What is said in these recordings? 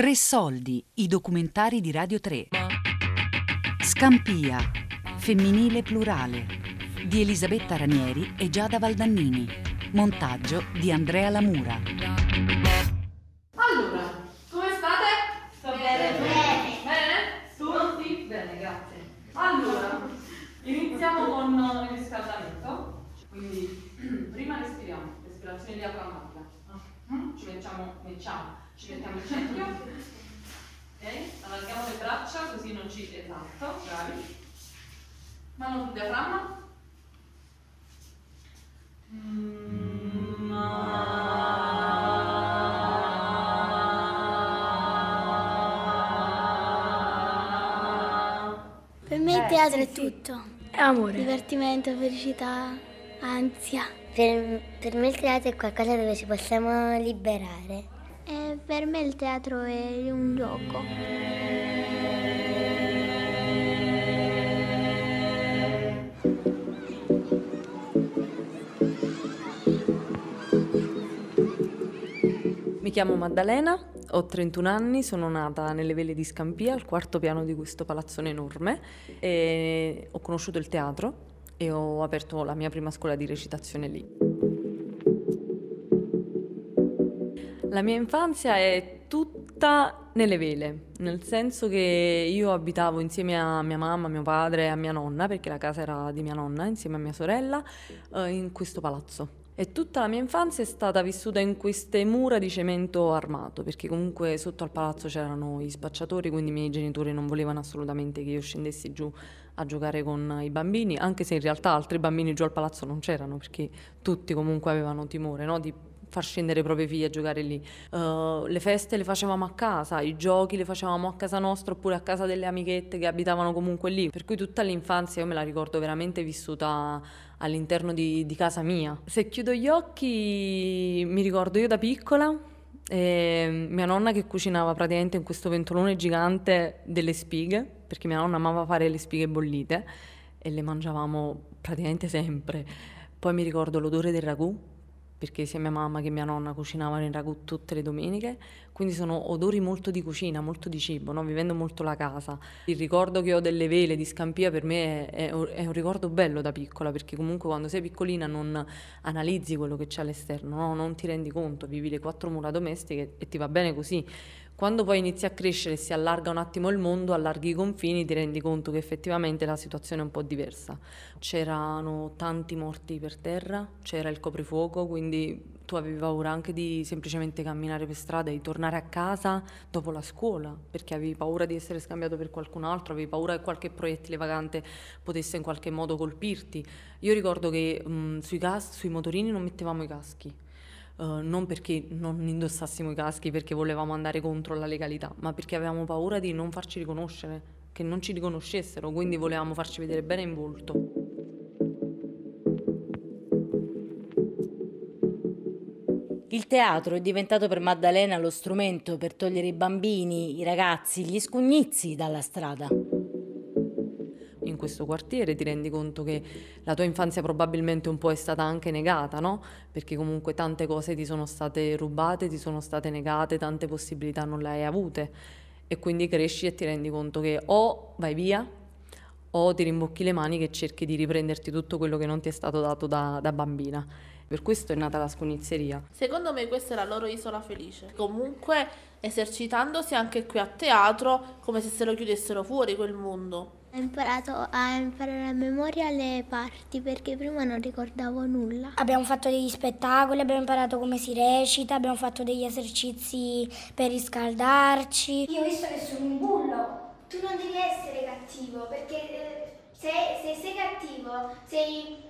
Tre soldi, i documentari di Radio 3. Scampia, femminile plurale, di Elisabetta Ranieri e Giada Valdannini. Montaggio di Andrea Lamura. Allora, come state? Sto bene. Bene? Tutti? Bene, grazie. Allora, iniziamo con il riscaldamento. Quindi, prima respiriamo, respirazione diaframmatica. Ci mettiamo, mettiamo, ci mettiamo il centro. Ok? Allarghiamo le braccia così non ci... Esatto, bravi. Mano sul diaframma. Per me il teatro è tutto. È amore. Divertimento, felicità, ansia. Per, per me il teatro è qualcosa dove ci possiamo liberare. E per me il teatro è un gioco. Mi chiamo Maddalena, ho 31 anni, sono nata nelle vele di Scampia, al quarto piano di questo palazzone enorme e ho conosciuto il teatro e ho aperto la mia prima scuola di recitazione lì. La mia infanzia è tutta nelle vele, nel senso che io abitavo insieme a mia mamma, mio padre e a mia nonna, perché la casa era di mia nonna, insieme a mia sorella, eh, in questo palazzo. E tutta la mia infanzia è stata vissuta in queste mura di cemento armato, perché comunque sotto al palazzo c'erano i spacciatori, quindi i miei genitori non volevano assolutamente che io scendessi giù a giocare con i bambini, anche se in realtà altri bambini giù al palazzo non c'erano, perché tutti comunque avevano timore no? di far scendere i propri figli a giocare lì. Uh, le feste le facevamo a casa, i giochi le facevamo a casa nostra oppure a casa delle amichette che abitavano comunque lì. Per cui tutta l'infanzia io me la ricordo veramente vissuta all'interno di, di casa mia. Se chiudo gli occhi mi ricordo io da piccola e mia nonna che cucinava praticamente in questo pentolone gigante delle spighe, perché mia nonna amava fare le spighe bollite e le mangiavamo praticamente sempre. Poi mi ricordo l'odore del ragù, perché sia mia mamma che mia nonna cucinavano il ragù tutte le domeniche, quindi sono odori molto di cucina, molto di cibo, no? vivendo molto la casa. Il ricordo che ho delle vele di Scampia per me è, è, è, un ricordo bello da piccola, perché comunque quando sei piccolina non analizzi quello che c'è all'esterno, no? non ti rendi conto, vivi le quattro mura domestiche e ti va bene così. Quando poi inizi a crescere e si allarga un attimo il mondo, allarghi i confini, ti rendi conto che effettivamente la situazione è un po' diversa. C'erano tanti morti per terra, c'era il coprifuoco, quindi tu avevi paura anche di semplicemente camminare per strada di tornare a casa dopo la scuola, perché avevi paura di essere scambiato per qualcun altro, avevi paura che qualche proiettile vagante potesse in qualche modo colpirti. Io ricordo che mh, sui, gas, sui motorini non mettevamo i caschi. Uh, non perché non indossassimo i caschi perché volevamo andare contro la legalità, ma perché avevamo paura di non farci riconoscere, che non ci riconoscessero, quindi volevamo farci vedere bene in volto. Il teatro è diventato per Maddalena lo strumento per togliere i bambini, i ragazzi, gli scugnizi dalla strada questo quartiere, ti rendi conto che la tua infanzia probabilmente un po' è stata anche negata, no? Perché comunque tante cose ti sono state rubate, ti sono state negate, tante possibilità non le hai avute e quindi cresci e ti rendi conto che o vai via o ti rimbocchi le mani che cerchi di riprenderti tutto quello che non ti è stato dato da, da bambina. Per questo è nata la scugnizzeria. Secondo me questa è la loro isola felice. Comunque esercitandosi anche qui a teatro come se se lo chiudessero fuori quel mondo. Ho imparato a imparare a memoria le parti perché prima non ricordavo nulla. Abbiamo fatto degli spettacoli, abbiamo imparato come si recita, abbiamo fatto degli esercizi per riscaldarci. Io ho visto che sono un bullo. Tu non devi essere cattivo perché eh, se, se sei cattivo sei,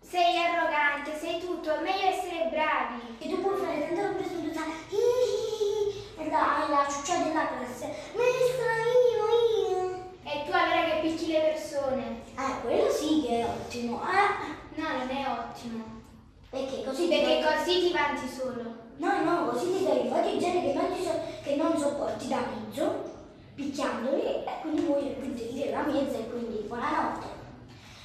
sei arrogante, sei tutto. È meglio essere bravi. E tu puoi fare tanta roba presuntuosa. E dai, la ciuccia della classe. Maestra, io, io. E tu allora che picchi le persone. Eh, quello sì che è ottimo. Eh? No, non è ottimo. Perché così? Perché così ti vanti solo. No, no, così ti fai infatti gente che non, so, che non sopporti da mezzo, picchiandoli e quindi muoio più di la mezza e quindi buonanotte.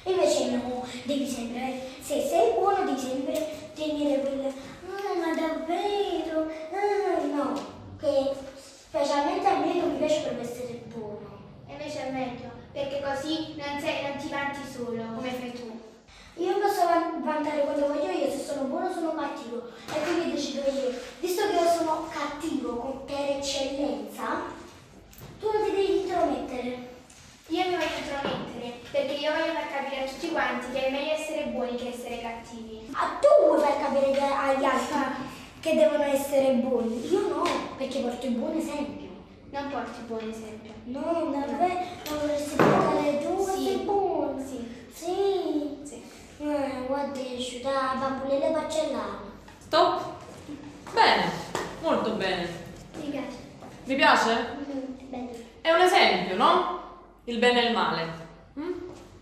Invece no, devi sempre, se sei buono devi sempre tenere quel ah, ma davvero, ah, no, che specialmente al medico mi piace per essere buono. E invece è meglio, perché così non, sei, non ti vanti solo, come fai tu. Io posso vantare quello che voglio io, se sono buono sono cattivo. Cattivi. Ah, tu vuoi far capire agli altri che devono essere buoni. Io no, perché porto il buon esempio. Non porti buon esempio. No, davvero, non vorresti portare tu Sì. sei buono. Sì. Sì. Sì. Eh, guarda, da bambulelle porcellana. Stop. Bene, molto bene. Mi piace. Vi piace? Mm, bello. È un esempio, no? Il bene e il male. Mm?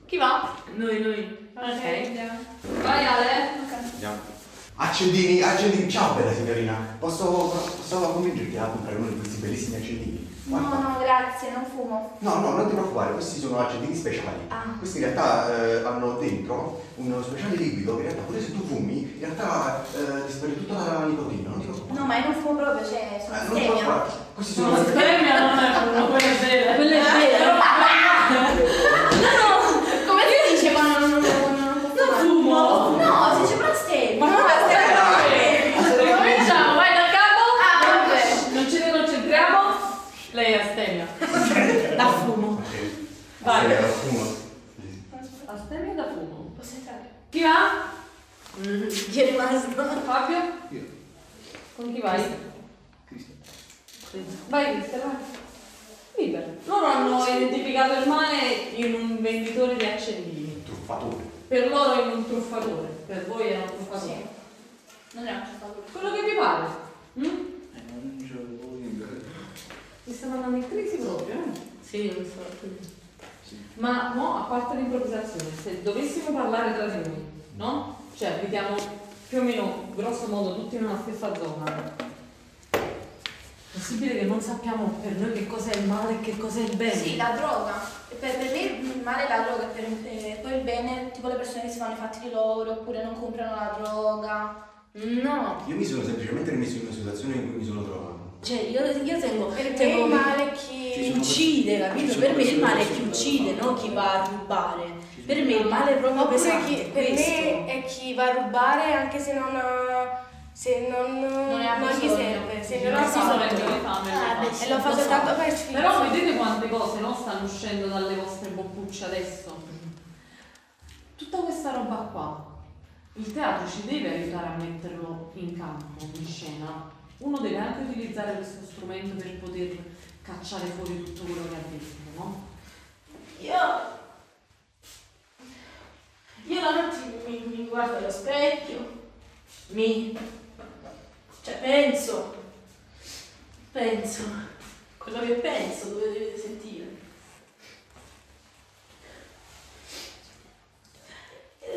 Chi va? Noi, noi. Ok. Vai Ale. Andiamo. Accendini, accendini, ciao bella signorina. Posso, posso convincerti a comprare uno di questi bellissimi accendini? No, no, grazie, non fumo. No, no, non ti preoccupare, questi sono accendini speciali. Ah. Questi in realtà eh, hanno dentro uno speciale liquido che in realtà pure se tu fumi, in realtà eh, ti speri tutta la nicotina, non ti preoccupare. No, ma io non fumo proprio, cioè, sono Eh, non ti stemia. preoccupare. Questi sono No, stemia non è uno, quello è vero. Quello è vero. Come si dice quando non, non, non, non fumo. No, si dice una stemia. Ma come stemia? Cominciamo, vai dal capo. Ah, vabbè. Non ci concentriamo. Lei è astemia. Da fumo. Ok. Vai. Eh, fumo. Astemia da fumo. Posso entrare? Chi va? Chi è rimasto? Fabio? Io. Con chi vai? Cristian. Vai Cristian, vai. Libero. Loro hanno identificato il male in un venditore di accendini. Truffatore. Per loro in un truffatore. Per voi era un truffatore. Sì. Non è un cioccolata. Quello che vi pare. Mm? Eh, non ce lo Mi sta mandando in crisi proprio, eh? Sì, lo so. Ma no, a parte l'improvvisazione, se dovessimo parlare tra di noi, no? Cioè abitiamo più o meno, grosso modo, tutti nella stessa zona. È possibile che non sappiamo per noi che cos'è il male e che cos'è il bene? Sì, la droga. Per, per me il male è la droga, per, eh, poi il bene, tipo le persone che si fanno i fatti di loro, oppure non comprano la droga. No. Io mi sono semplicemente rimesso in una situazione in cui mi sono trovato. Cioè, io, io tengo, Per me tengo il male è chi... uccide, Ci capito? Per me il male è chi uccide, non chi va a rubare. Per me il male è proprio Oppure pesante, chi, per questo. me è chi va a rubare anche se non ha... Se non, Non non gli serve, se non non ha fame, Ah, e lo fa soltanto per sfidare. Però vedete quante cose no, stanno uscendo dalle vostre boccucce adesso. Tutta questa roba qua. Il teatro ci deve aiutare a metterlo in campo, in scena. Uno deve anche utilizzare questo strumento per poter cacciare fuori tutto quello che ha dentro, no? Io... Io la notte mi, mi guardo allo specchio, mi... Cioè penso, penso, quello che penso dove dovete sentire.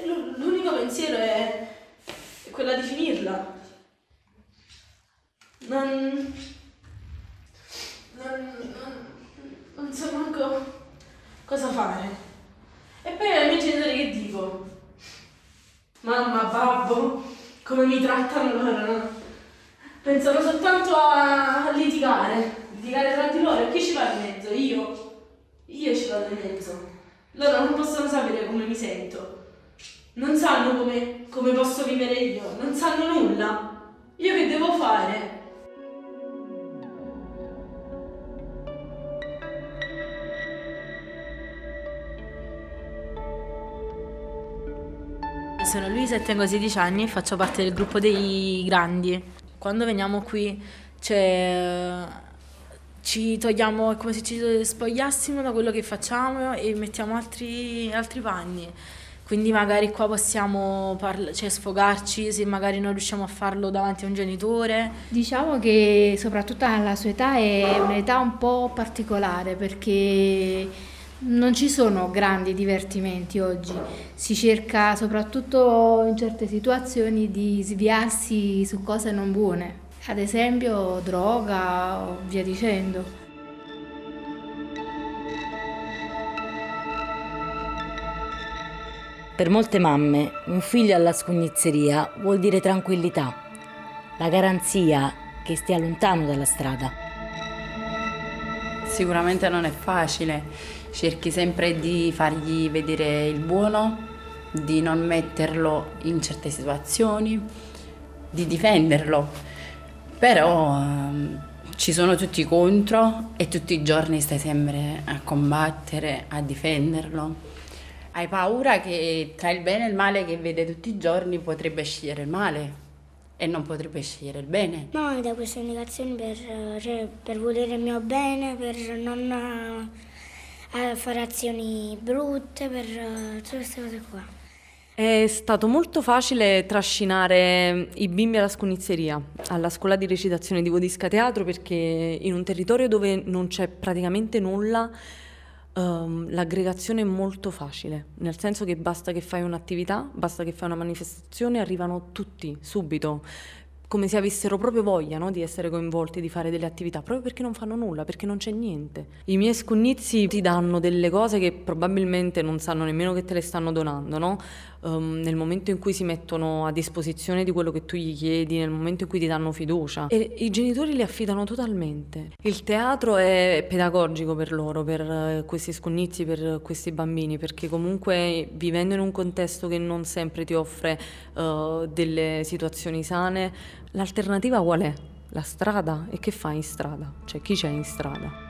L'u- L'unico pensiero è, è quella di finirla. Non, non, non so manco cosa fare. E poi ai miei genitori che dico? Mamma, babbo, come mi trattano loro, no? Pensano soltanto a litigare, litigare tra di loro. E chi ci va in mezzo? Io. Io ci vado in mezzo. Loro non possono sapere come mi sento. Non sanno come, come posso vivere io. Non sanno nulla. Io che devo fare? Sono Luisa e tengo 16 anni e faccio parte del gruppo dei grandi. Quando veniamo qui cioè, ci togliamo, è come se ci spogliassimo da quello che facciamo e mettiamo altri, altri panni. Quindi magari qua possiamo parla- cioè, sfogarci se magari non riusciamo a farlo davanti a un genitore. Diciamo che soprattutto alla sua età è un'età un po' particolare perché non ci sono grandi divertimenti oggi, si cerca soprattutto in certe situazioni di sviarsi su cose non buone, ad esempio droga o via dicendo. Per molte mamme, un figlio alla scugnizzeria vuol dire tranquillità, la garanzia che stia lontano dalla strada. Sicuramente non è facile. cerchi sempre di fargli vedere il buono, di non metterlo in certe situazioni, di difenderlo, però ehm, ci sono tutti contro e tutti i giorni stai sempre a combattere, a difenderlo. Hai paura che tra il bene e il male che vede tutti i giorni potrebbe scegliere il male e non potrebbe scegliere il bene. No, mi dà queste indicazioni per, cioè, per volere il mio bene, per non eh, fare azioni brutte, per eh, tutte queste cose qua. È stato molto facile trascinare i bimbi alla sconizzeria, alla scuola di recitazione di Vodisca Teatro, perché in un territorio dove non c'è praticamente nulla, um, l'aggregazione è molto facile, nel senso che basta che fai un'attività, basta che fai una manifestazione, arrivano tutti subito come se avessero proprio voglia no, di essere coinvolti, di fare delle attività, proprio perché non fanno nulla, perché non c'è niente. I miei scunnizi ti danno delle cose che probabilmente non sanno nemmeno che te le stanno donando, no? Um, nel momento in cui si mettono a disposizione di quello che tu gli chiedi, nel momento in cui ti danno fiducia. E i genitori li affidano totalmente. Il teatro è pedagogico per loro, per uh, questi scunnizi, per questi bambini, perché comunque vivendo in un contesto che non sempre ti offre uh, delle situazioni sane, l'alternativa qual è? La strada? E che fai in strada? Cioè chi c'è in strada?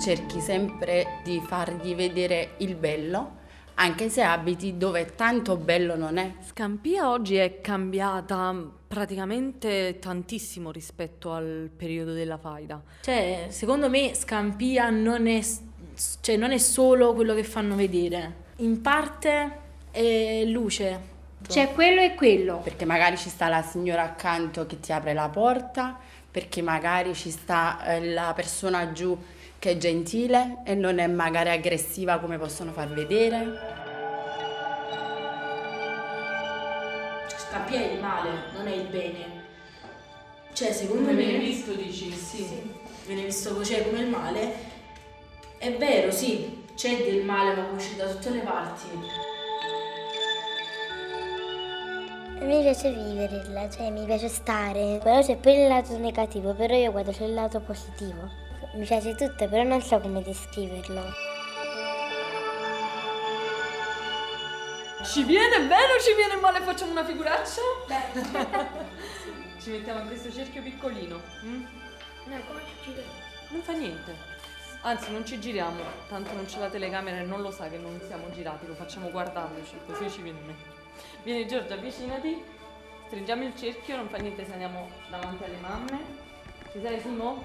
Cerchi sempre di fargli vedere il bello, anche se abiti dove tanto bello non è. Scampia oggi è cambiata praticamente tantissimo rispetto al periodo della faida. Cioè, secondo me Scampia non è, cioè, non è solo quello che fanno vedere, in parte è luce. C'è quello e quello. Perché magari ci sta la signora accanto che ti apre la porta, perché magari ci sta eh, la persona giù che è gentile e non è magari aggressiva come possono far vedere. Scappia è il male, non è il bene. Cioè, secondo come me... viene visto, dici? Sì. sì. Viene visto così come il male. È vero, sì, c'è del male, ma uscire da tutte le parti. Mi piace viverla, cioè mi piace stare, però c'è pure il lato negativo, però io guardo sul lato positivo mi piace tutto, però non so come descriverlo. Ci viene bene o ci viene male? Facciamo una figuraccia? ci mettiamo in questo cerchio piccolino. Mm? No, come ci giriamo? Non fa niente. Anzi, non ci giriamo, tanto non c'è la telecamera e non lo sa che non siamo girati, lo facciamo guardandoci, così ci viene meglio. Vieni Giorgia, avvicinati, stringiamo il cerchio, non fa niente se andiamo davanti alle mamme. Ci sei Simo?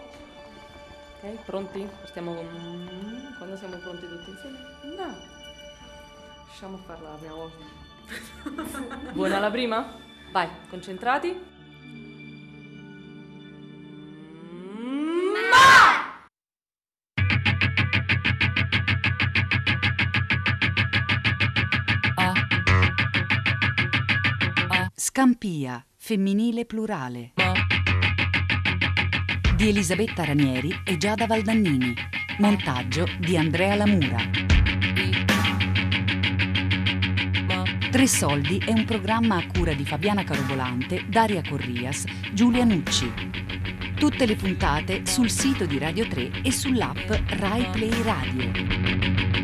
Ok, pronti? Partiamo con... Quando siamo pronti tutti insieme? No. Riusciamo a farla la prima volta. Buona la prima? Vai, concentrati. Scampia, femminile plurale di Elisabetta Ranieri e Giada Valdannini. Montaggio di Andrea Lamura. Tre Soldi è un programma a cura di Fabiana Carobolante, Daria Corrias, Giulia Nucci. Tutte le puntate sul sito di Radio 3 e sull'app Rai Play Radio.